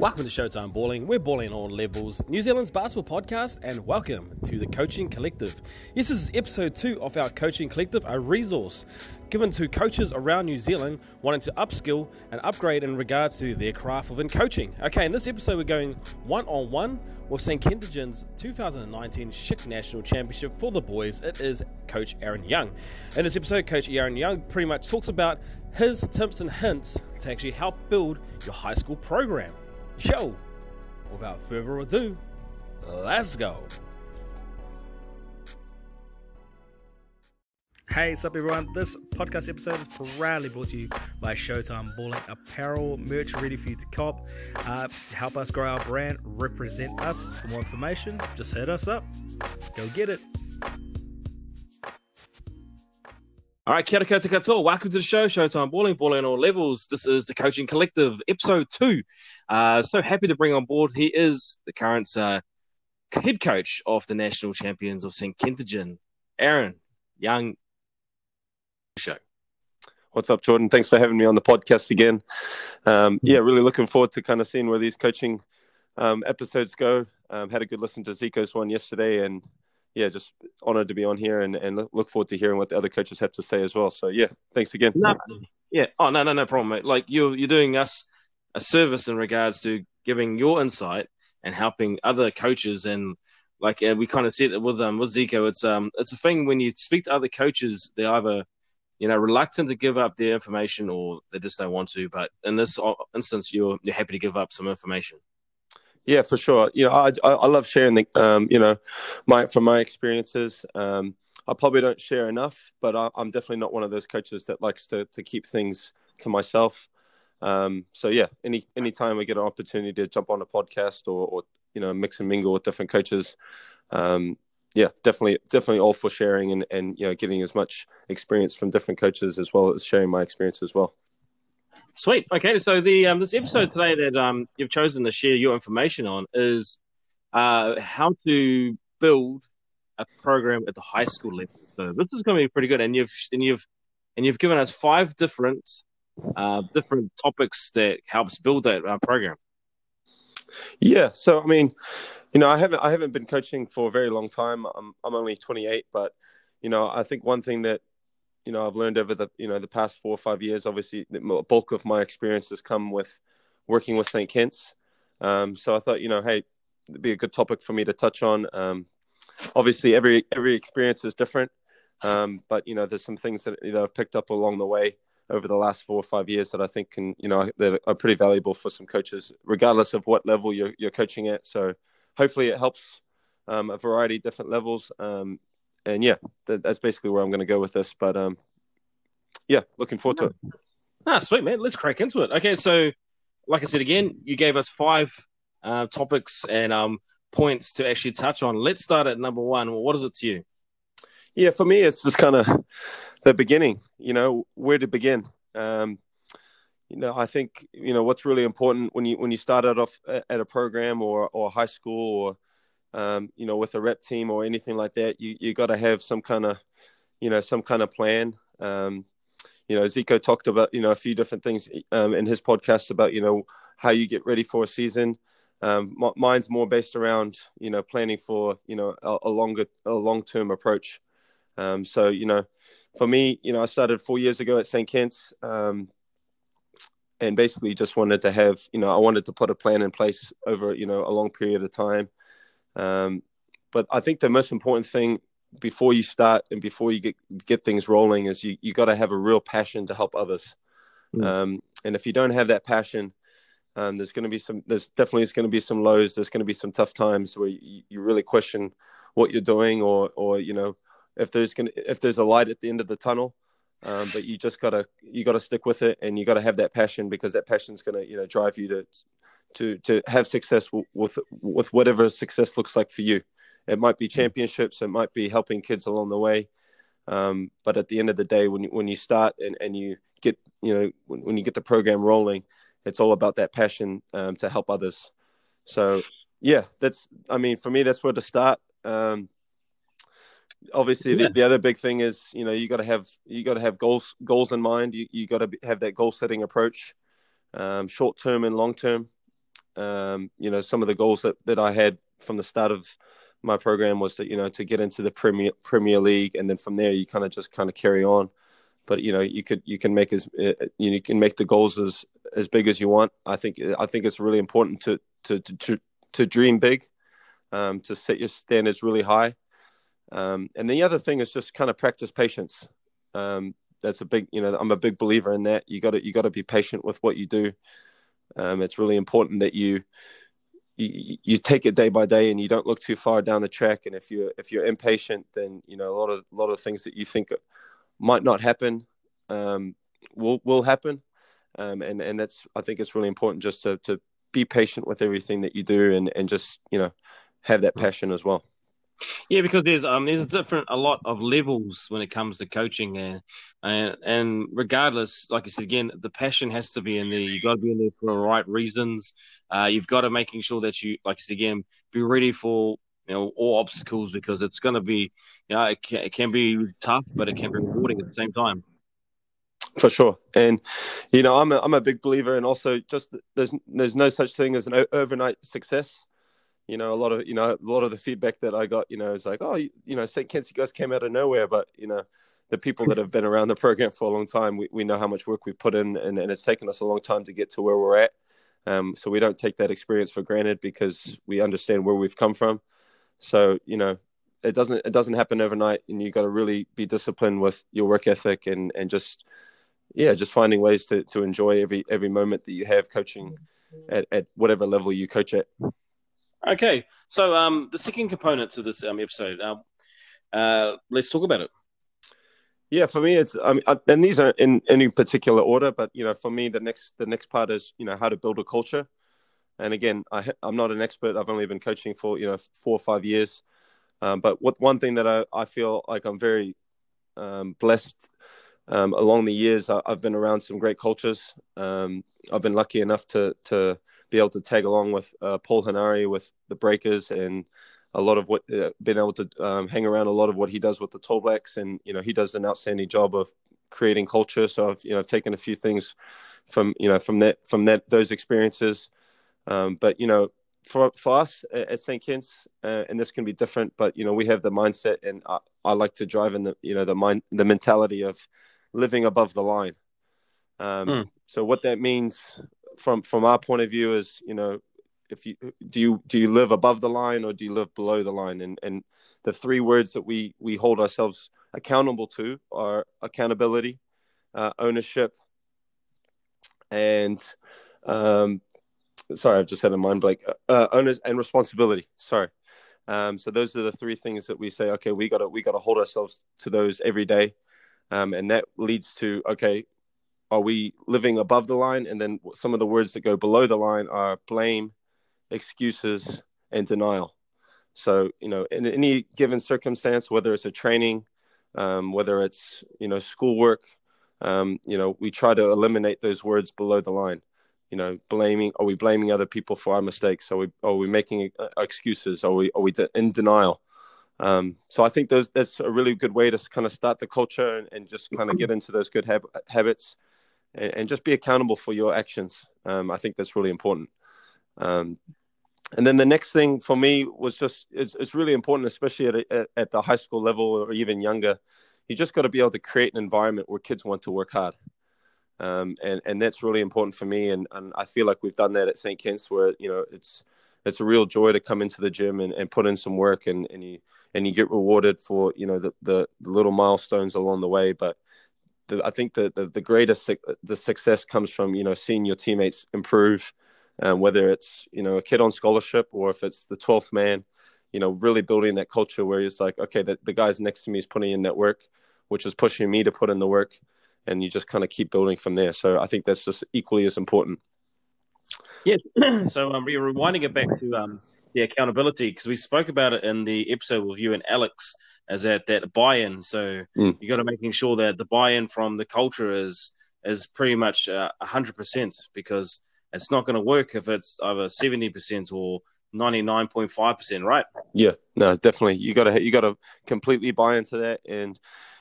Welcome to Showtime Balling. We're balling on all levels, New Zealand's basketball podcast, and welcome to the Coaching Collective. This is episode two of our Coaching Collective, a resource given to coaches around New Zealand wanting to upskill and upgrade in regards to their craft within coaching. Okay, in this episode, we're going one on one with St. Kentigern's 2019 Schick National Championship for the boys. It is Coach Aaron Young. In this episode, Coach Aaron Young pretty much talks about his tips and hints to actually help build your high school program show. Without further ado, let's go. Hey, what's up, everyone? This podcast episode is proudly brought to you by Showtime Balling Apparel merch ready for you to cop. Uh, help us grow our brand, represent us. For more information, just hit us up. Go get it. All right, kia ora koutou katoa. Welcome to the show, Showtime Balling, Balling on all levels. This is the Coaching Collective, episode two. Uh, so happy to bring on board. He is the current uh, head coach of the national champions of St. Kentigern, Aaron Young. Show. What's up, Jordan? Thanks for having me on the podcast again. Um, yeah, really looking forward to kind of seeing where these coaching um, episodes go. Um, had a good listen to Zico's one yesterday, and yeah, just honored to be on here and, and look forward to hearing what the other coaches have to say as well. So yeah, thanks again. No, yeah. Oh no, no, no problem, mate. Like you're you're doing us a service in regards to giving your insight and helping other coaches and like uh, we kind of said it with um with Zico, it's um it's a thing when you speak to other coaches, they're either you know reluctant to give up their information or they just don't want to. But in this instance, you're you're happy to give up some information. Yeah, for sure. You know, I I, love sharing the um you know my from my experiences. Um, I probably don't share enough, but I, I'm definitely not one of those coaches that likes to to keep things to myself. Um, so yeah, any any time we get an opportunity to jump on a podcast or, or you know mix and mingle with different coaches, um, yeah, definitely definitely all for sharing and and you know getting as much experience from different coaches as well as sharing my experience as well. Sweet. Okay, so the um, this episode today that um, you've chosen to share your information on is uh, how to build a program at the high school level. So this is going to be pretty good, and you've and you've and you've given us five different uh, different topics that helps build that uh, program? Yeah, so I mean, you know, I haven't I haven't been coaching for a very long time. I'm I'm only 28, but you know, I think one thing that you know I've learned over the you know the past four or five years, obviously, the bulk of my experience has come with working with St. Kent's. Um, so I thought, you know, hey, it'd be a good topic for me to touch on. Um, obviously, every every experience is different, um, but you know, there's some things that know I've picked up along the way over the last four or five years that I think can, you know, that are pretty valuable for some coaches, regardless of what level you're, you're coaching at. So hopefully it helps um, a variety of different levels. Um, and yeah, that, that's basically where I'm going to go with this. But um, yeah, looking forward to it. Ah, sweet man. Let's crack into it. Okay, so like I said again, you gave us five uh, topics and um, points to actually touch on. Let's start at number one. What is it to you? Yeah, for me, it's just kind of the beginning. You know, where to begin. Um, you know, I think you know what's really important when you when you start out off at a program or or high school or um, you know with a rep team or anything like that. You you got to have some kind of you know some kind of plan. Um, you know, Zico talked about you know a few different things um, in his podcast about you know how you get ready for a season. Um, mine's more based around you know planning for you know a, a longer a long term approach. Um, so you know, for me, you know, I started four years ago at St. Kent's, um, and basically just wanted to have, you know, I wanted to put a plan in place over, you know, a long period of time. Um, but I think the most important thing before you start and before you get get things rolling is you you got to have a real passion to help others. Mm. Um, and if you don't have that passion, um, there's going to be some. There's definitely it's going to be some lows. There's going to be some tough times where you, you really question what you're doing, or or you know if there's gonna if there's a light at the end of the tunnel. Um, but you just gotta you gotta stick with it, and you gotta have that passion because that passion's gonna you know drive you to to to have success with with whatever success looks like for you. It might be championships, it might be helping kids along the way. Um, but at the end of the day, when you, when you start and, and you get you know when, when you get the program rolling, it's all about that passion um, to help others. So yeah, that's I mean for me that's where to start. Um, obviously yeah. the, the, other big thing is you know you got to have you got to have goals goals in mind you, you got to have that goal setting approach um, short term and long term Um, you know, some of the goals that, that I had from the start of my program was that you know to get into the Premier Premier League, and then from there you kind of just kind of carry on. But you know, you could you can make as uh, you can make the goals as as big as you want. I think I think it's really important to to to to dream big, um, to set your standards really high. Um, and the other thing is just kind of practice patience. Um, that's a big, you know, I'm a big believer in that. You got to you got to be patient with what you do. Um, it's really important that you, you you take it day by day and you don't look too far down the track. And if you if you're impatient, then you know a lot of a lot of things that you think might not happen um, will will happen. Um, and and that's I think it's really important just to to be patient with everything that you do and and just you know have that passion as well. Yeah, because there's um there's different a lot of levels when it comes to coaching and and and regardless, like I said again, the passion has to be in there. You've got to be in there for the right reasons. Uh, you've got to making sure that you, like I said again, be ready for you know all obstacles because it's going to be you know it can, it can be tough, but it can be rewarding at the same time. For sure, and you know I'm a I'm a big believer, and also just there's there's no such thing as an overnight success you know, a lot of you know a lot of the feedback that I got, you know, is like, oh, you, you know, St. Kent's, you guys came out of nowhere, but you know, the people that have been around the program for a long time, we, we know how much work we've put in, and, and it's taken us a long time to get to where we're at. Um, so we don't take that experience for granted because we understand where we've come from. So you know, it doesn't it doesn't happen overnight, and you got to really be disciplined with your work ethic and and just yeah, just finding ways to to enjoy every every moment that you have coaching at, at whatever level you coach at. Okay, so um, the second component to this um, episode, um, uh, let's talk about it. Yeah, for me, it's I mean, and these are in any particular order, but you know, for me, the next the next part is you know how to build a culture. And again, I, I'm not an expert. I've only been coaching for you know four or five years. Um, but what one thing that I, I feel like I'm very um, blessed um, along the years, I, have been around some great cultures. Um, I've been lucky enough to to be able to tag along with uh, Paul Henare with the Breakers and a lot of what uh, been able to um, hang around a lot of what he does with the Tall Blacks, and you know he does an outstanding job of creating culture. So I've you know taken a few things from you know from that from that those experiences, um, but you know for for us at St. Kent's, uh, and this can be different, but you know we have the mindset, and I, I like to drive in the you know the mind the mentality of living above the line. Um, mm. So what that means from from our point of view is, you know, if you do you do you live above the line or do you live below the line? And and the three words that we we hold ourselves accountable to are accountability, uh, ownership, and um, sorry, I've just had a mind blank. Uh, owners and responsibility. Sorry. Um, so those are the three things that we say. Okay, we got to we got to hold ourselves to those every day. Um, and that leads to okay are we living above the line? And then some of the words that go below the line are blame excuses and denial. So you know in any given circumstance whether it's a training um, whether it's you know schoolwork um, you know we try to eliminate those words below the line. You know blaming are we blaming other people for our mistakes? Are we are we making uh, excuses? Are we are we in denial um, so I think those, that's a really good way to kind of start the culture and, and just kind of get into those good hab- habits and, and, just be accountable for your actions. Um, I think that's really important. Um, and then the next thing for me was just it's, it's really important, especially at, a, at the high school level or even younger. You just got to be able to create an environment where kids want to work hard. Um, and and that's really important for me. And, and I feel like we've done that at St. Kent's, where you know it's it's a real joy to come into the gym and, and put in some work and, and you and you get rewarded for you know the, the, little milestones along the way. But the, I think the, the, the greatest the success comes from you know seeing your teammates improve um, whether it's you know a kid on scholarship or if it's the 12th man you know really building that culture where it's like okay the, the guys next to me is putting in that work which is pushing me to put in the work and you just kind of keep building from there. So I think that's just equally as important Yes. so um, we're rewinding it back to um, the accountability because we spoke about it in the episode with you and Alex as that that buy-in. So mm. you got to making sure that the buy-in from the culture is is pretty much uh, hundred percent because it's not going to work if it's either seventy percent or ninety nine point five percent, right? Yeah, no, definitely. You got to you got to completely buy into that, and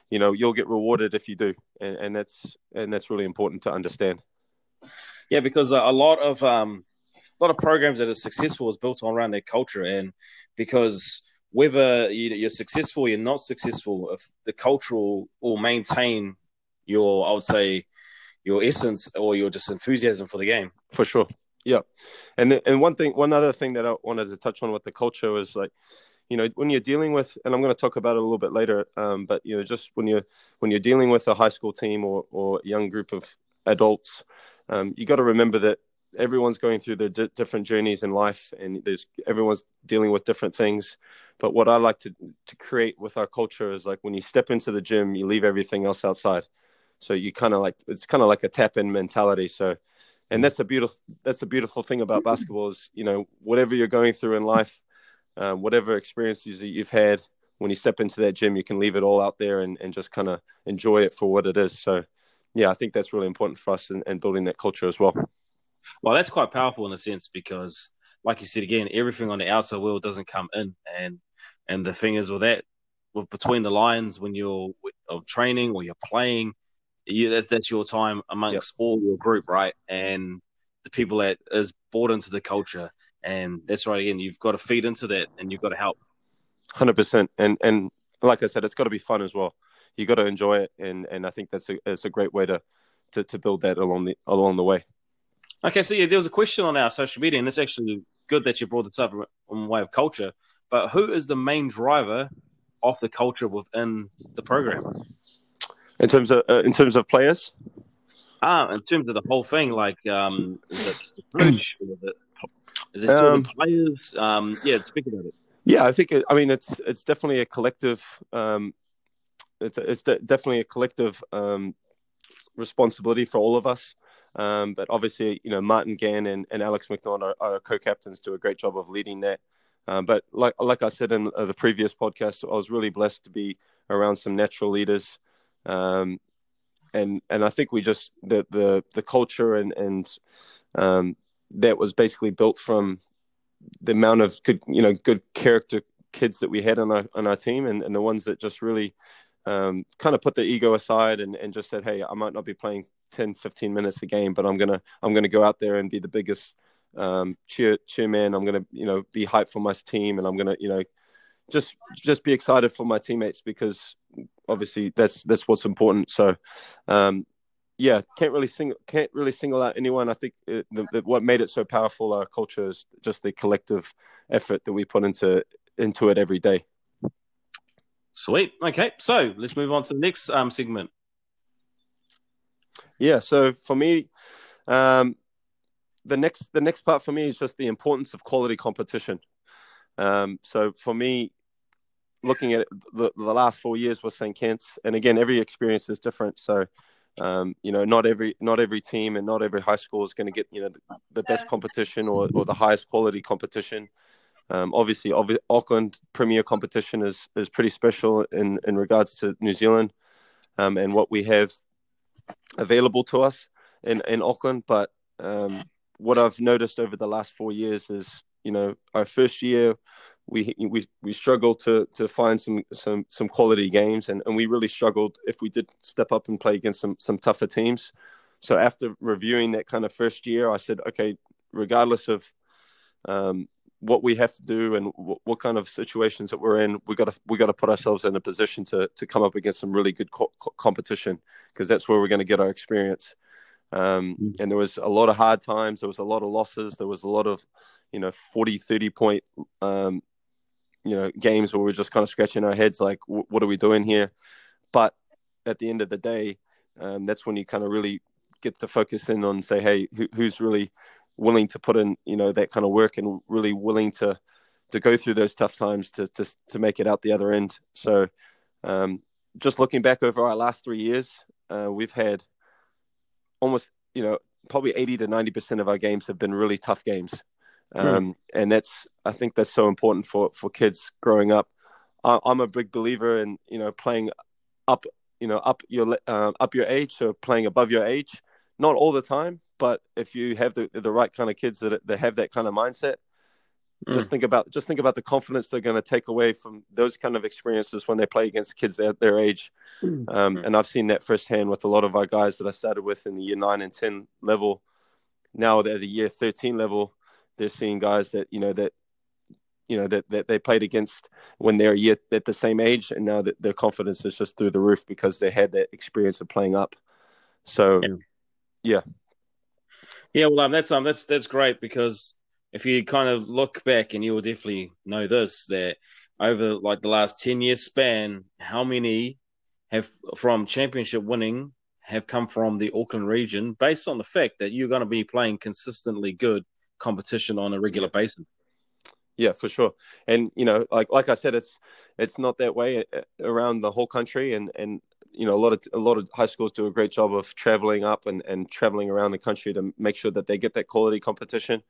you know you'll get rewarded if you do, and, and that's and that's really important to understand. Yeah, because a lot of um, a lot of programs that are successful is built on around their culture, and because whether you're successful or you're not successful, if the culture will, maintain your, I would say, your essence or your just enthusiasm for the game. For sure. Yeah. And and one thing, one other thing that I wanted to touch on with the culture is like, you know, when you're dealing with, and I'm going to talk about it a little bit later, um, but you know, just when you're when you're dealing with a high school team or or young group of adults, um, you got to remember that everyone's going through their di- different journeys in life, and there's everyone's dealing with different things. But what I like to to create with our culture is like when you step into the gym, you leave everything else outside. So you kind of like it's kind of like a tap in mentality. So, and that's a beautiful that's the beautiful thing about basketball is you know whatever you're going through in life, um, whatever experiences that you've had, when you step into that gym, you can leave it all out there and, and just kind of enjoy it for what it is. So, yeah, I think that's really important for us and building that culture as well. Well, that's quite powerful in a sense because, like you said again, everything on the outside world doesn't come in, and and the thing is with that, with between the lines when you're of training or you're playing, you, that's that's your time amongst yep. all your group, right? And the people that is bought into the culture, and that's right. Again, you've got to feed into that, and you've got to help. Hundred percent, and and like I said, it's got to be fun as well. You got to enjoy it, and and I think that's a it's a great way to to, to build that along the along the way. Okay, so yeah, there was a question on our social media, and it's actually good that you brought this up on way of culture. But who is the main driver of the culture within the program? In terms of uh, in terms of players, ah, in terms of the whole thing, like um, is it coach, is it, is it still um, the players? Um, yeah, speak about it. Yeah, I think it, I mean it's it's definitely a collective. Um, it's it's definitely a collective um, responsibility for all of us. Um, but obviously, you know, Martin Gann and, and Alex McNaught, our, our co-captains, do a great job of leading that. Um, but like like I said in uh, the previous podcast, I was really blessed to be around some natural leaders, um, and and I think we just the the the culture and and um, that was basically built from the amount of good you know good character kids that we had on our on our team, and, and the ones that just really um, kind of put the ego aside and, and just said, hey, I might not be playing 10, 15 minutes a game, but I'm gonna I'm gonna go out there and be the biggest um, cheer cheerman. I'm gonna you know be hyped for my team, and I'm gonna you know just just be excited for my teammates because obviously that's that's what's important. So. Um, yeah, can't really sing can't really single out anyone. I think it, the, the, what made it so powerful our culture is just the collective effort that we put into into it every day. Sweet. Okay, so let's move on to the next um, segment. Yeah. So for me, um, the next the next part for me is just the importance of quality competition. Um, so for me, looking at the, the last four years with St. Kent's, and again, every experience is different. So, um, you know, not every not every team and not every high school is going to get you know the, the, best competition or, or the highest quality competition. Um, obviously, Auckland Premier competition is is pretty special in in regards to New Zealand um, and what we have available to us in in Auckland. But um, what I've noticed over the last four years is, you know, our first year we we we struggled to to find some some some quality games, and, and we really struggled if we did step up and play against some some tougher teams. So after reviewing that kind of first year, I said, okay, regardless of um, what we have to do and what, what, kind of situations that we're in, we got to we got to put ourselves in a position to to come up against some really good co- competition because that's where we're going to get our experience. Um, mm. and there was a lot of hard times. There was a lot of losses. There was a lot of, you know, 40, 30 point, um, you know, games where we're just kind of scratching our heads like, what are we doing here? But at the end of the day, um, that's when you kind of really get to focus in on say, hey, who, who's really willing to put in you know that kind of work and really willing to to go through those tough times to to to make it out the other end. So, um, just looking back over our last three years, uh, we've had almost you know probably eighty to ninety percent of our games have been really tough games, hmm. um, and that's I think that's so important for for kids growing up. I, I'm a big believer in you know playing up you know up your uh, up your age, so playing above your age, not all the time, but if you have the the right kind of kids that that have that kind of mindset, mm. just think about just think about the confidence they're going to take away from those kind of experiences when they play against kids at their age. Mm. Um, and I've seen that firsthand with a lot of our guys that I started with in the year nine and ten level. Now they're at a year thirteen level, they're seeing guys that you know that you know that, that they played against when they're yet at the same age, and now that their confidence is just through the roof because they had that experience of playing up. So, yeah, yeah, yeah well, um, that's um, that's that's great because if you kind of look back, and you will definitely know this that over like the last ten years span, how many have from championship winning have come from the Auckland region, based on the fact that you're going to be playing consistently good competition on a regular basis. Yeah, for sure. And you know, like like I said, it's it's not that way uh, around the whole country, and and you know a lot of a lot of high schools do a great job of traveling up and and traveling around the country to make sure that they get that quality competition.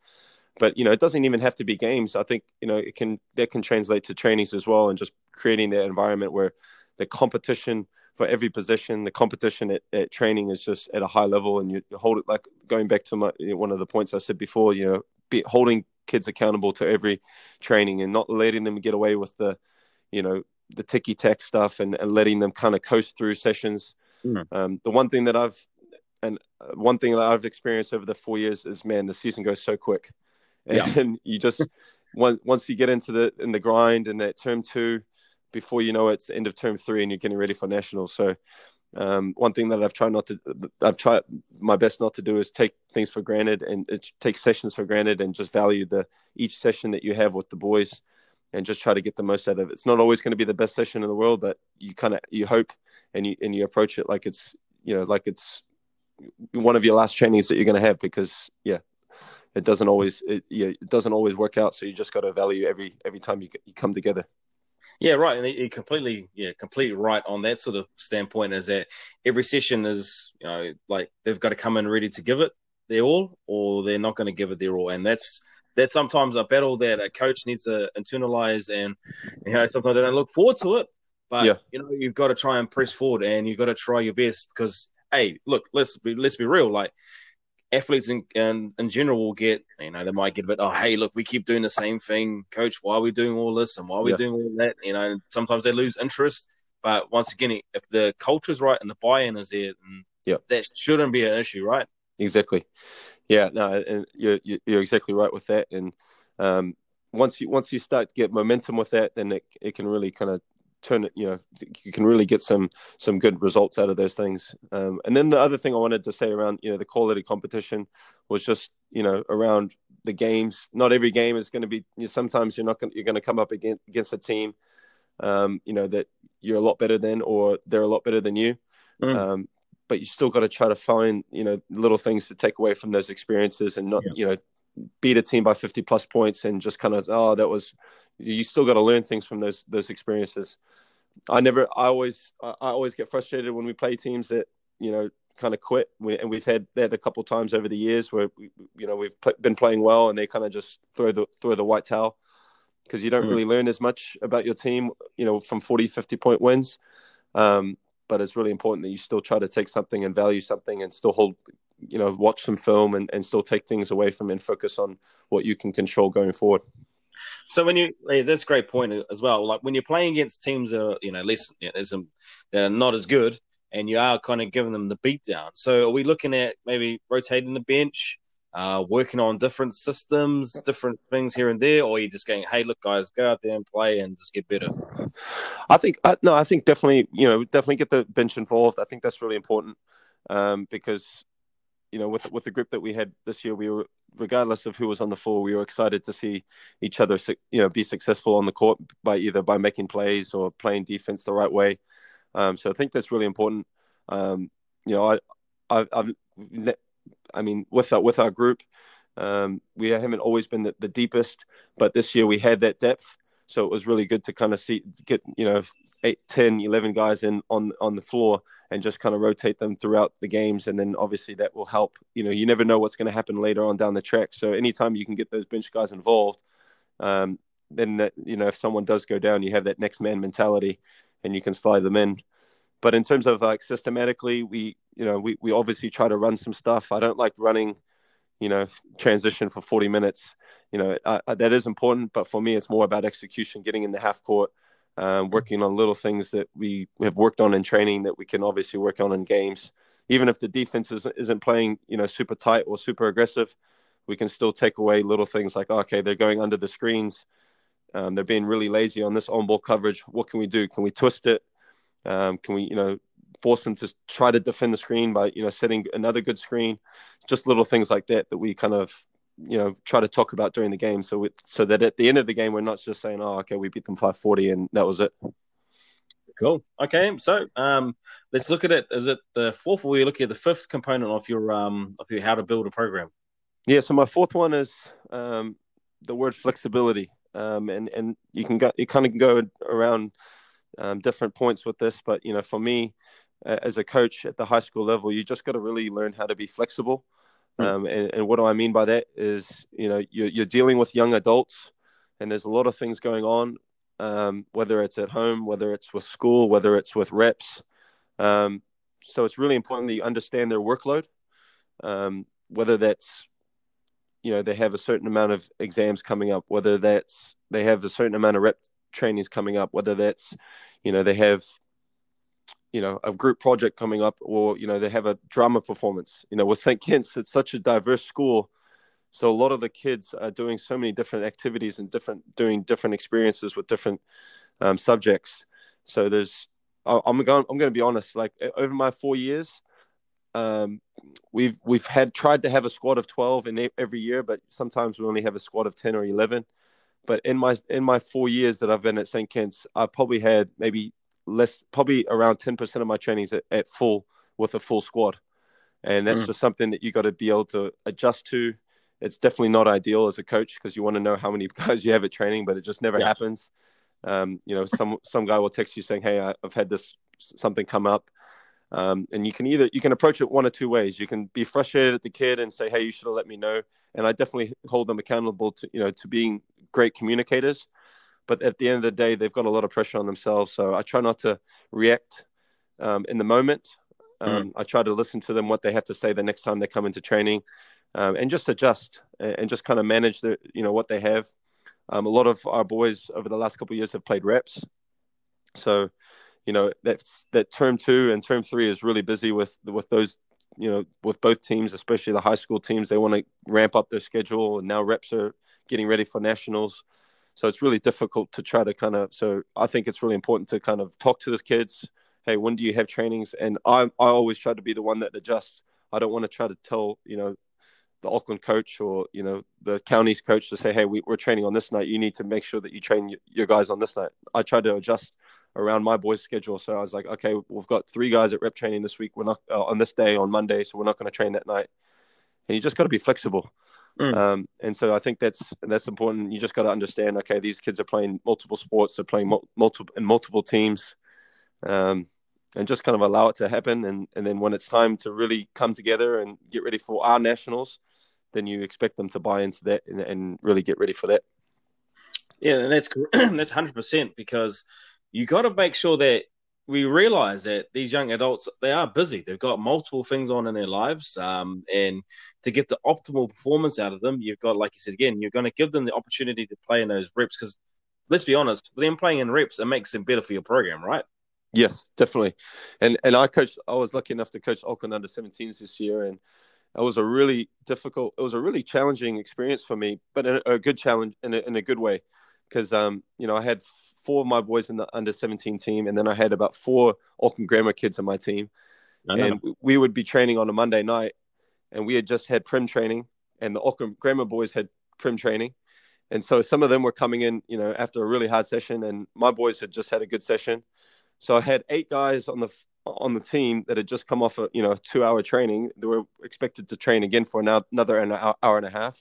But you know, it doesn't even have to be games. I think you know it can that can translate to trainings as well, and just creating that environment where the competition for every position, the competition at, at training is just at a high level, and you hold it like going back to my one of the points I said before. You know, be, holding kids accountable to every training and not letting them get away with the, you know, the ticky tack stuff and, and letting them kind of coast through sessions. Mm. Um, the one thing that I've and uh, one thing that I've experienced over the four years is man, the season goes so quick, and, yeah. and you just once once you get into the in the grind and that term two, before you know it, it's the end of term three and you're getting ready for nationals. So um, one thing that I've tried not to, I've tried my best not to do is take things for granted and take sessions for granted and just value the each session that you have with the boys and just try to get the most out of it. It's not always going to be the best session in the world, but you kind of you hope and you and you approach it like it's you know like it's one of your last trainings that you're going to have because yeah, it doesn't always it, yeah, it doesn't always work out. So you just got to value every every time you you come together. Yeah, right. And he completely, yeah, completely right on that sort of standpoint is that every session is, you know, like they've got to come in ready to give it their all, or they're not going to give it their all, and that's that's sometimes a battle that a coach needs to internalize, and you know, sometimes they don't look forward to it, but yeah. you know, you've got to try and press forward, and you've got to try your best because, hey, look, let's be let's be real, like athletes in, in, in general will get, you know, they might get a bit, oh, hey, look, we keep doing the same thing, coach. Why are we doing all this and why are we yeah. doing all that? You know, sometimes they lose interest. But once again, if the culture is right and the buy-in is there, yeah, that shouldn't be an issue, right? Exactly. Yeah, no, and you're you're exactly right with that. And um, once you once you start to get momentum with that, then it it can really kind of turn it you know you can really get some some good results out of those things um, and then the other thing i wanted to say around you know the quality competition was just you know around the games not every game is going to be you know, sometimes you're not going you're going to come up against against a team um, you know that you're a lot better than or they're a lot better than you mm. um, but you still got to try to find you know little things to take away from those experiences and not yeah. you know beat a team by 50 plus points and just kind of oh that was you still got to learn things from those those experiences i never i always i always get frustrated when we play teams that you know kind of quit we, and we've had that a couple times over the years where we, you know we've been playing well and they kind of just throw the throw the white towel because you don't mm. really learn as much about your team you know from 40 50 point wins um, but it's really important that you still try to take something and value something and still hold you know watch some film and, and still take things away from and focus on what you can control going forward. So when you that's a great point as well. Like when you're playing against teams that are you know less you know, that are not as good and you are kind of giving them the beat down so are we looking at maybe rotating the bench uh, working on different systems, different things here and there, or are you just going, "Hey, look, guys, go out there and play and just get better"? I think uh, no, I think definitely, you know, definitely get the bench involved. I think that's really important um, because you know, with with the group that we had this year, we were regardless of who was on the floor, we were excited to see each other, you know, be successful on the court by either by making plays or playing defense the right way. Um, so I think that's really important. Um, you know, I, I, I've, I mean, with our, with our group, um, we haven't always been the, the, deepest, but this year we had that depth. So it was really good to kind of see, get, you know, 8, 10, 11 guys in on, on the floor and just kind of rotate them throughout the games. And then obviously that will help. You know, you never know what's going to happen later on down the track. So anytime you can get those bench guys involved, um, then that, you know, if someone does go down, you have that next man mentality and you can slide them in. But in terms of like systematically, we, you know, we, we obviously try to run some stuff. I don't like running, you know, transition for 40 minutes. You know, I, I, that is important, but for me, it's more about execution, getting in the half court, um, working on little things that we have worked on in training that we can obviously work on in games. Even if the defense is, isn't playing, you know, super tight or super aggressive, we can still take away little things like, okay, they're going under the screens. Um, they're being really lazy on this on ball coverage. What can we do? Can we twist it? Um, can we, you know, force them to try to defend the screen by, you know, setting another good screen? Just little things like that that we kind of, you know, try to talk about during the game. So, it, so that at the end of the game, we're not just saying, oh, okay, we beat them 540 and that was it. Cool. Okay, so um, let's look at it. Is it the fourth, or are you looking at the fifth component of your um of your how to build a program? Yeah. So my fourth one is um, the word flexibility, um, and and you can go you kind of go around um, different points with this, but you know, for me, as a coach at the high school level, you just got to really learn how to be flexible. Hmm. Um, and, and, what do I mean by that is, you know, you're, you're dealing with young adults, and there's a lot of things going on um, whether it's at home, whether it's with school, whether it's with reps. Um, so it's really important that you understand their workload, um, whether that's, you know, they have a certain amount of exams coming up, whether that's they have a certain amount of rep trainings coming up, whether that's, you know, they have, you know, a group project coming up, or you know, they have a drama performance. You know, with St. kent's it's such a diverse school so a lot of the kids are doing so many different activities and different doing different experiences with different um, subjects. So there's I'm going I'm going to be honest. Like over my four years, um, we've we've had tried to have a squad of twelve in every year, but sometimes we only have a squad of ten or eleven. But in my in my four years that I've been at St. kent's I've probably had maybe less, probably around ten percent of my trainings at, at, full with a full squad, and that's mm. just something that you got to be able to adjust to it's definitely not ideal as a coach because you want to know how many guys you have at training, but it just never yeah. happens. Um, you know, some some guy will text you saying, "Hey, I've had this something come up," um, and you can either you can approach it one or two ways. You can be frustrated at the kid and say, "Hey, you should have let me know," and I definitely hold them accountable to you know to being great communicators. But at the end of the day, they've got a lot of pressure on themselves, so I try not to react um, in the moment. Mm. I try to listen to them what they have to say the next time they come into training um, and just adjust and just kind of manage the you know what they have. Um, a lot of our boys over the last couple of years have played reps, so you know that's that term two and term three is really busy with with those you know with both teams, especially the high school teams. They want to ramp up their schedule, and now reps are getting ready for nationals. So it's really difficult to try to kind of. So I think it's really important to kind of talk to the kids. Hey, when do you have trainings? And I I always try to be the one that adjusts. I don't want to try to tell you know the Auckland coach or you know the Counties coach to say, hey, we, are training on this night. You need to make sure that you train your guys on this night. I tried to adjust around my boys' schedule, so I was like, okay, we've got three guys at rep training this week. We're not uh, on this day on Monday, so we're not going to train that night. And you just got to be flexible. Mm. Um, and so I think that's that's important. You just got to understand. Okay, these kids are playing multiple sports. They're playing multiple in multiple teams. Um, and just kind of allow it to happen. And, and then when it's time to really come together and get ready for our nationals, then you expect them to buy into that and, and really get ready for that. Yeah, and that's that's hundred percent because you got to make sure that we realize that these young adults they are busy. They've got multiple things on in their lives, um, and to get the optimal performance out of them, you've got, like you said again, you're going to give them the opportunity to play in those reps because let's be honest, them playing in reps it makes them better for your program, right? Yes, definitely. And and I coached. I was lucky enough to coach Auckland under 17s this year, and it was a really difficult. It was a really challenging experience for me, but a, a good challenge in a, in a good way, because um you know I had four of my boys in the under 17 team, and then I had about four Auckland Grammar kids on my team, and we would be training on a Monday night, and we had just had prem training, and the Auckland Grammar boys had prem training. And so some of them were coming in, you know, after a really hard session, and my boys had just had a good session so I had eight guys on the on the team that had just come off a you know two hour training. They were expected to train again for another hour and a half.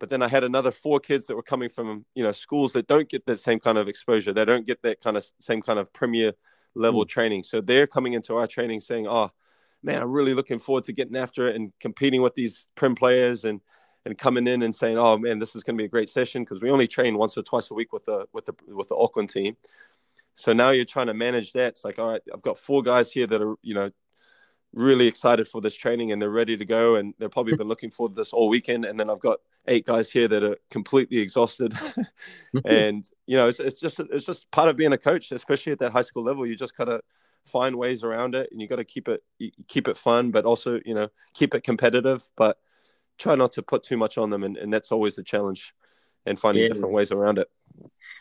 But then I had another four kids that were coming from you know schools that don't get that same kind of exposure. They don't get that kind of same kind of premier level mm. training. So they're coming into our training saying, "Oh, man, I'm really looking forward to getting after it and competing with these prem players and." and coming in and saying, "Oh man, this is going to be a great session," because we only train once or twice a week with the with the with the Auckland team. So now you're trying to manage that. It's like, all right, I've got four guys here that are, you know, really excited for this training and they're ready to go and they've probably been looking for this all weekend. And then I've got eight guys here that are completely exhausted. and you know, it's, it's just it's just part of being a coach, especially at that high school level. You just gotta find ways around it and you got to keep it keep it fun, but also you know keep it competitive. But try not to put too much on them, and, and that's always the challenge, and finding yeah. different ways around it.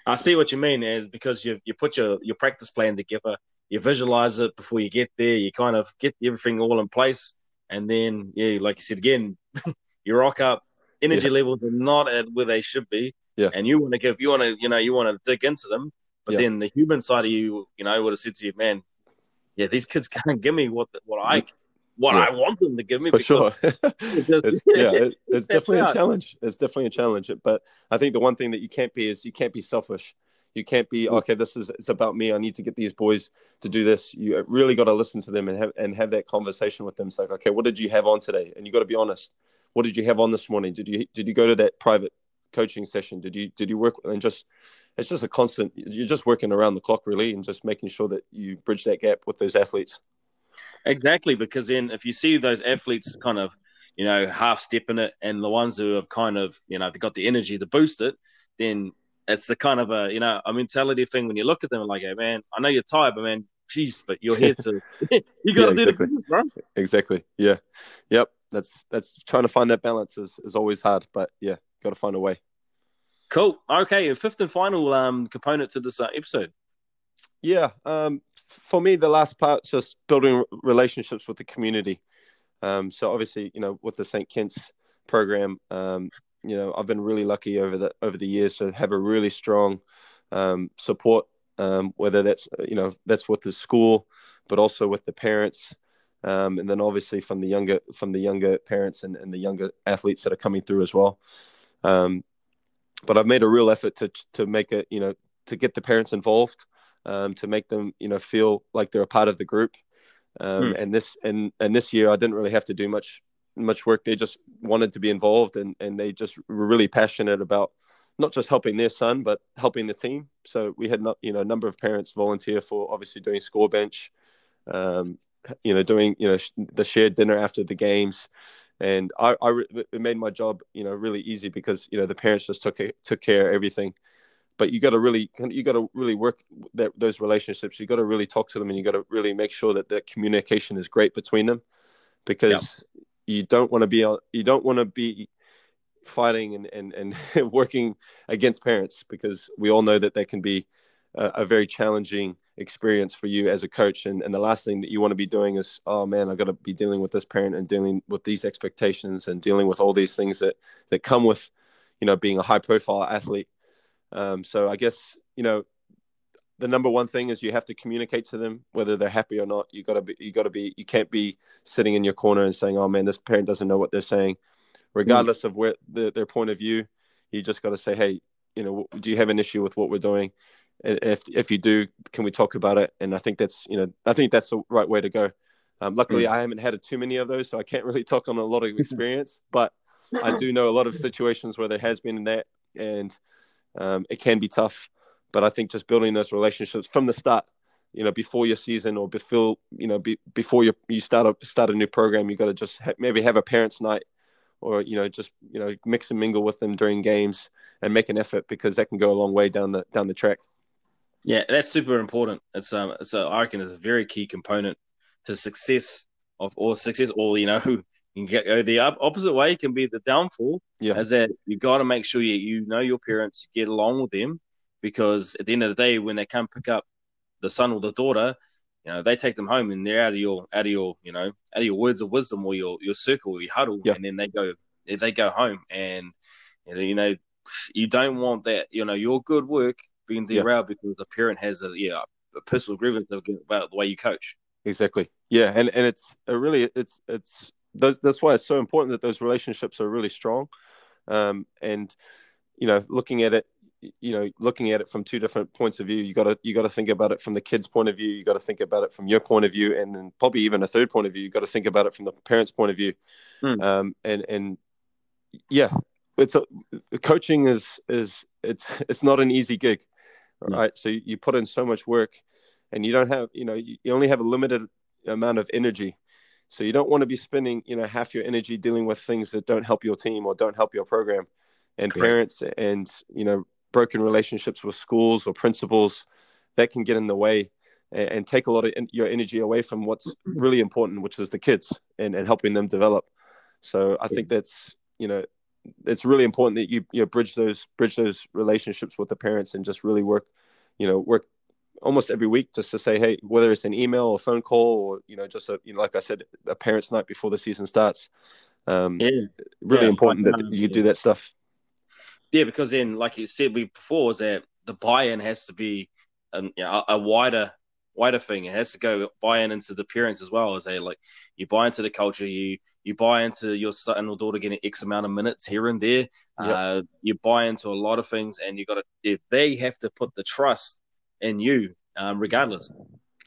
I see what you mean, is because you you put your your practice plan together, you visualize it before you get there, you kind of get everything all in place, and then yeah, like you said again, you rock up. Energy yeah. levels are not at where they should be, yeah. And you want to give, you want to, you know, you want to dig into them, but yeah. then the human side of you, you know, would have said to you, man, yeah, these kids can't give me what what I what yeah. I want them to give me. For sure. it's, yeah, it, it's definitely a challenge. It's definitely a challenge. But I think the one thing that you can't be is you can't be selfish. You can't be mm. okay. This is it's about me. I need to get these boys to do this. You really got to listen to them and have and have that conversation with them. It's like, okay, what did you have on today? And you got to be honest. What did you have on this morning? Did you did you go to that private coaching session? Did you did you work and just it's just a constant you're just working around the clock really and just making sure that you bridge that gap with those athletes exactly because then if you see those athletes kind of you know half stepping it and the ones who have kind of you know they got the energy to boost it then it's the kind of a you know a mentality thing when you look at them like hey man i know you're tired but man jeez but you're here to you got to yeah, exactly. do it exactly yeah yep that's that's trying to find that balance is, is always hard but yeah got to find a way Cool. Okay, fifth and final um, component to this uh, episode. Yeah, um, for me, the last part is just building relationships with the community. Um, so obviously, you know, with the St. Kent's program, um, you know, I've been really lucky over the over the years to have a really strong um, support. Um, whether that's you know that's with the school, but also with the parents, um, and then obviously from the younger from the younger parents and, and the younger athletes that are coming through as well. Um, but I've made a real effort to to make it, you know, to get the parents involved, um, to make them, you know, feel like they're a part of the group. Um, hmm. And this and and this year, I didn't really have to do much much work. They just wanted to be involved, and and they just were really passionate about not just helping their son, but helping the team. So we had not, you know, a number of parents volunteer for obviously doing score bench, um, you know, doing you know the shared dinner after the games, and I, I it made my job you know really easy because you know the parents just took it, took care of everything. But you got to really you got to really work that those relationships. You got to really talk to them and you got to really make sure that the communication is great between them because yeah. you don't want to be you don't want to be fighting and, and, and working against parents because we all know that they can be a, a very challenging experience for you as a coach. And, and the last thing that you want to be doing is, oh man, i've got to be dealing with this parent and dealing with these expectations and dealing with all these things that that come with, you know, being a high profile athlete. Um, so I guess you know, the number one thing is you have to communicate to them whether they're happy or not. You got to be, you got to be, you can't be sitting in your corner and saying, oh man, this parent doesn't know what they're saying, regardless mm. of where the, their point of view. You just got to say, hey, you know, do you have an issue with what we're doing? If if you do, can we talk about it? And I think that's you know I think that's the right way to go. Um, luckily, mm. I haven't had too many of those, so I can't really talk on a lot of experience. but I do know a lot of situations where there has been that, and um, it can be tough. But I think just building those relationships from the start, you know, before your season or before you know be, before you you start a start a new program, you got to just ha- maybe have a parents' night, or you know just you know mix and mingle with them during games and make an effort because that can go a long way down the down the track. Yeah, that's super important. It's um, so I reckon it's a very key component to success of or success, or you know, you can get, go the opposite way can be the downfall. Yeah, is that you got to make sure you you know your parents, you get along with them, because at the end of the day, when they come pick up the son or the daughter, you know, they take them home and they're out of your out of your you know out of your words of wisdom or your your circle or your huddle, yeah. and then they go they go home and you know you don't want that you know your good work being derailed yeah. because the parent has a yeah a personal grievance about the way you coach. Exactly. Yeah, and and it's a really it's it's that's that's why it's so important that those relationships are really strong, um, and you know looking at it you know looking at it from two different points of view you got to you got to think about it from the kid's point of view you got to think about it from your point of view and then probably even a third point of view you got to think about it from the parents point of view mm. um, and and yeah it's a, coaching is is it's it's not an easy gig mm. right? So you, put in so much work, and you don't have, you know, you, only have a limited amount of energy. So you don't want to be spending, you know, half your energy dealing with things that don't help your team or don't help your program. And parents and you know broken relationships with schools or principals that can get in the way and, and take a lot of your energy away from what's really important, which is the kids and, and helping them develop. So I think that's you know it's really important that you you know, bridge those bridge those relationships with the parents and just really work you know work almost every week just to say hey whether it's an email or phone call or you know just a you know like i said a parents night before the season starts um yeah. really yeah, important that you do that stuff yeah because then like you said before is that the buy-in has to be um, you know, a wider wider thing. It has to go buy in into the parents as well. As they like, you buy into the culture, you you buy into your son or daughter getting X amount of minutes here and there. Yep. Uh, you buy into a lot of things, and you got to. They have to put the trust in you, um, regardless.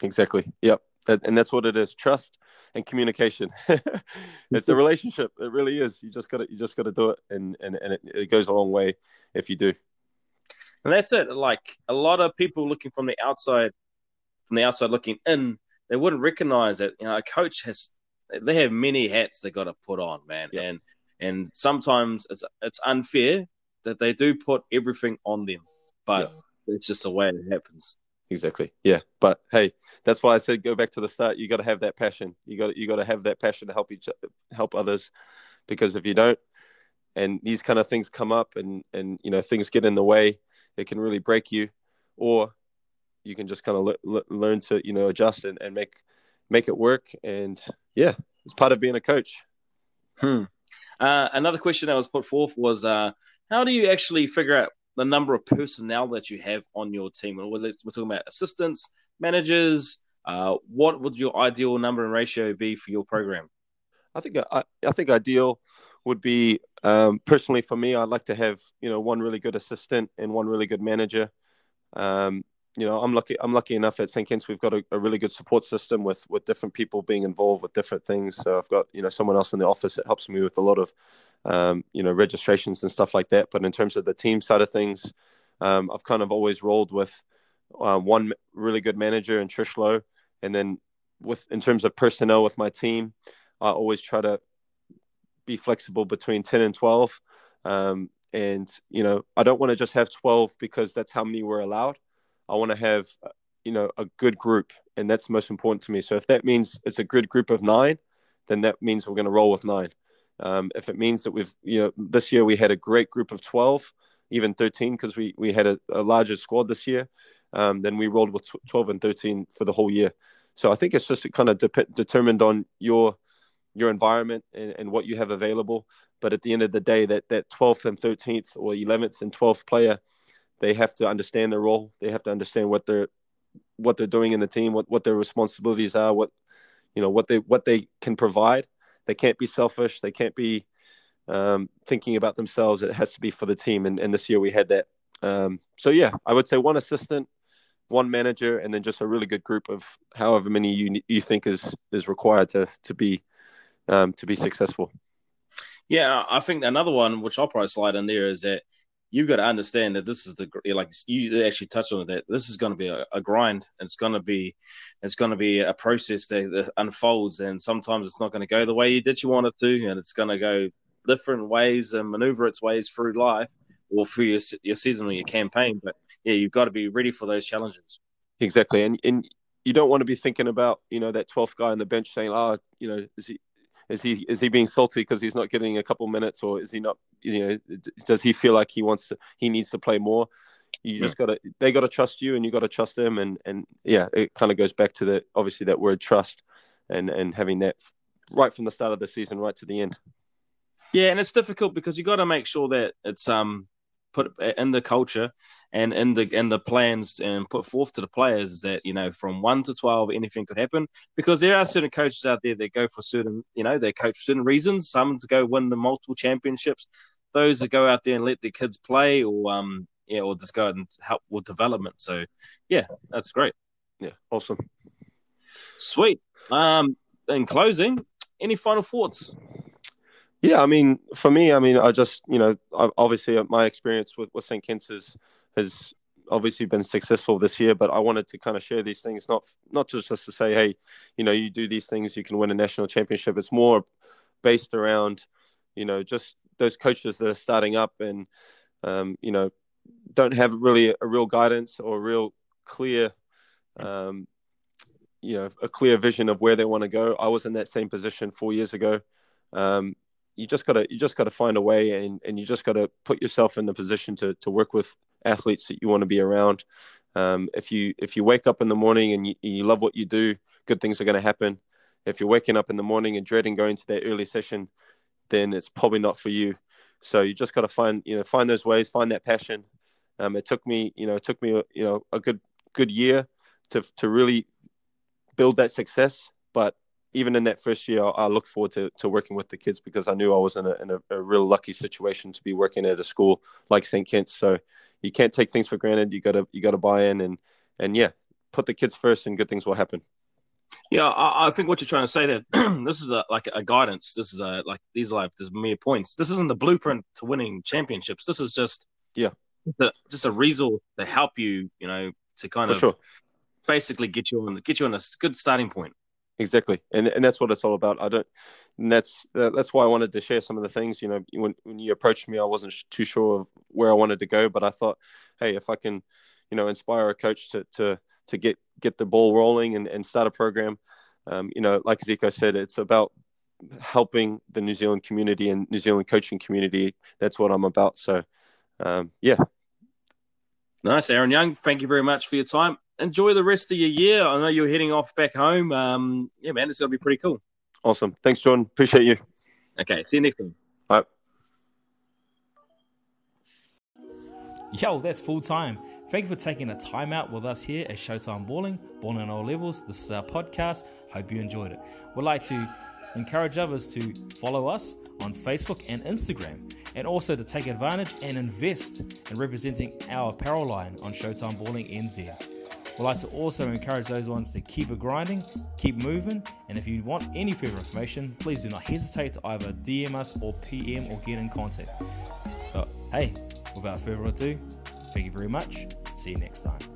Exactly. Yep. That, and that's what it is: trust and communication. it's a relationship. It really is. You just got to you just got to do it, and and and it, it goes a long way if you do. And that's it. Like a lot of people looking from the outside from the outside looking in, they wouldn't recognize that you know a coach has they have many hats they got to put on, man, yeah. and and sometimes it's it's unfair that they do put everything on them, but yeah. it's just the way it happens. Exactly. Yeah, but hey, that's why I said go back to the start. You got to have that passion. You got you got to have that passion to help each help others, because if you don't, and these kind of things come up, and and you know things get in the way, it can really break you, or you can just kind of le- le- learn to you know adjust and, and make make it work. And yeah it's part of being a coach. Hmm. uh, another question that was put forth was uh, how do you actually figure out the number of personnel that you have on your team? We're, we're talking about assistants managers uh, what would your ideal number and ratio be for your program? I think i, I think ideal would be um, personally for me i'd like to have you know one really good assistant and one really good manager. Um, you know, I'm lucky. I'm lucky enough at St. Kent's. We've got a, a, really good support system with with different people being involved with different things. So I've got you know someone else in the office that helps me with a lot of um, you know registrations and stuff like that. But in terms of the team side of things, um, I've kind of always rolled with uh, one really good manager and Trish Lowe, and then with in terms of personnel with my team, I always try to be flexible between ten and twelve. Um, and you know, I don't want to just have twelve because that's how many we're allowed. I want to have, you know, a good group, and that's most important to me. So if that means it's a good group of nine, then that means we're going to roll with nine. Um, if it means that we've, you know, this year we had a great group of twelve, even thirteen, because we we had a, a larger squad this year, um, then we rolled with twelve and thirteen for the whole year. So I think it's just kind of de- determined on your your environment and, and what you have available. But at the end of the day, that that twelfth and thirteenth or eleventh and twelfth player they have to understand their role. They have to understand what they're what they're doing in the team, what what their responsibilities are, what you know what they what they can provide. They can't be selfish. They can't be um, thinking about themselves. It has to be for the team. And, and this year we had that. Um, so yeah, I would say one assistant, one manager, and then just a really good group of however many you you think is is required to to be um, to be successful. Yeah, I think another one which I'll probably slide in there is that you've got to understand that this is the like you actually touched on that this is going to be a, a grind. It's going to be it's going to be a process that, that, unfolds and sometimes it's not going to go the way you did you want it to and it's going to go different ways and maneuver its ways through life or through your, your season or your campaign. But yeah you've got to be ready for those challenges. Exactly and and you don't want to be thinking about you know that 12th guy on the bench saying oh you know is he is he is he being salty because he's not getting a couple minutes, or is he not? You know, does he feel like he wants to? He needs to play more. You just gotta. They gotta trust you, and you gotta trust them. And and yeah, it kind of goes back to the obviously that word trust, and and having that right from the start of the season right to the end. Yeah, and it's difficult because you got to make sure that it's um put in the culture and in the in the plans and put forth to the players that you know from one to twelve anything could happen because there are certain coaches out there that go for certain you know they coach for certain reasons. Some to go win the multiple championships. Those that go out there and let their kids play or um yeah or just go and help with development. So yeah, that's great. Yeah, awesome. Sweet. Um, in closing, any final thoughts? Yeah, I mean, for me, I mean, I just, you know, obviously uh, my experience with, with St. Kent's is, has obviously been successful this year, but I wanted to kind of share these things, not not just just to say, hey, you know, you do these things, you can win a national championship. It's more based around, you know, just those coaches that are starting up and, um, you know, don't have really a, real guidance or real clear, um, you know, a clear vision of where they want to go. I was in that same position four years ago. Um, you just gotta you just gotta find a way, and and you just gotta put yourself in the position to to work with athletes that you want to be around. Um, if you if you wake up in the morning and you, you love what you do, good things are going to happen. If you're waking up in the morning and dreading going to that early session, then it's probably not for you. So you just got to find you know find those ways, find that passion. Um, it took me you know it took me you know a good good year to to really build that success. But even in that first year, I, I look forward to, to working with the kids because I knew I was in a, in a, a real lucky situation to be working at a school like St. Kent's. So you can't take things for granted. You gotta you gotta buy in and and yeah, put the kids first, and good things will happen. Yeah, I, I think what you're trying to say there, this is a, like a guidance. This is a like these are like this mere points. This isn't the blueprint to winning championships. This is just yeah, just a, just a resource to help you, you know, to kind for of sure. basically get you on get you on a good starting point. Exactly, and and that's what it's all about. I don't, and that's uh, that's why I wanted to share some of the things. You know, when when you approached me, I wasn't sh- too sure of where I wanted to go, but I thought, hey, if I can, you know, inspire a coach to to to get get the ball rolling and, and start a program, um, you know, like Zico said, it's about helping the New Zealand community and New Zealand coaching community. That's what I'm about. So, um, yeah. Nice, Aaron Young. Thank you very much for your time enjoy the rest of your year. I know you're heading off back home. Um, yeah, man, it's going to be pretty cool. Awesome. Thanks, John. Appreciate you. Okay. See you next time. Bye. Yo, that's full time. Thank you for taking a time out with us here at Showtime Balling, Balling at All Levels. This is our podcast. Hope you enjoyed it. We'd like to encourage others to follow us on Facebook and Instagram, and also to take advantage and invest in representing our apparel line on Showtime Balling NZ. We'd like to also encourage those ones to keep it grinding, keep moving, and if you want any further information, please do not hesitate to either DM us or PM or get in contact. But hey, without further ado, thank you very much. See you next time.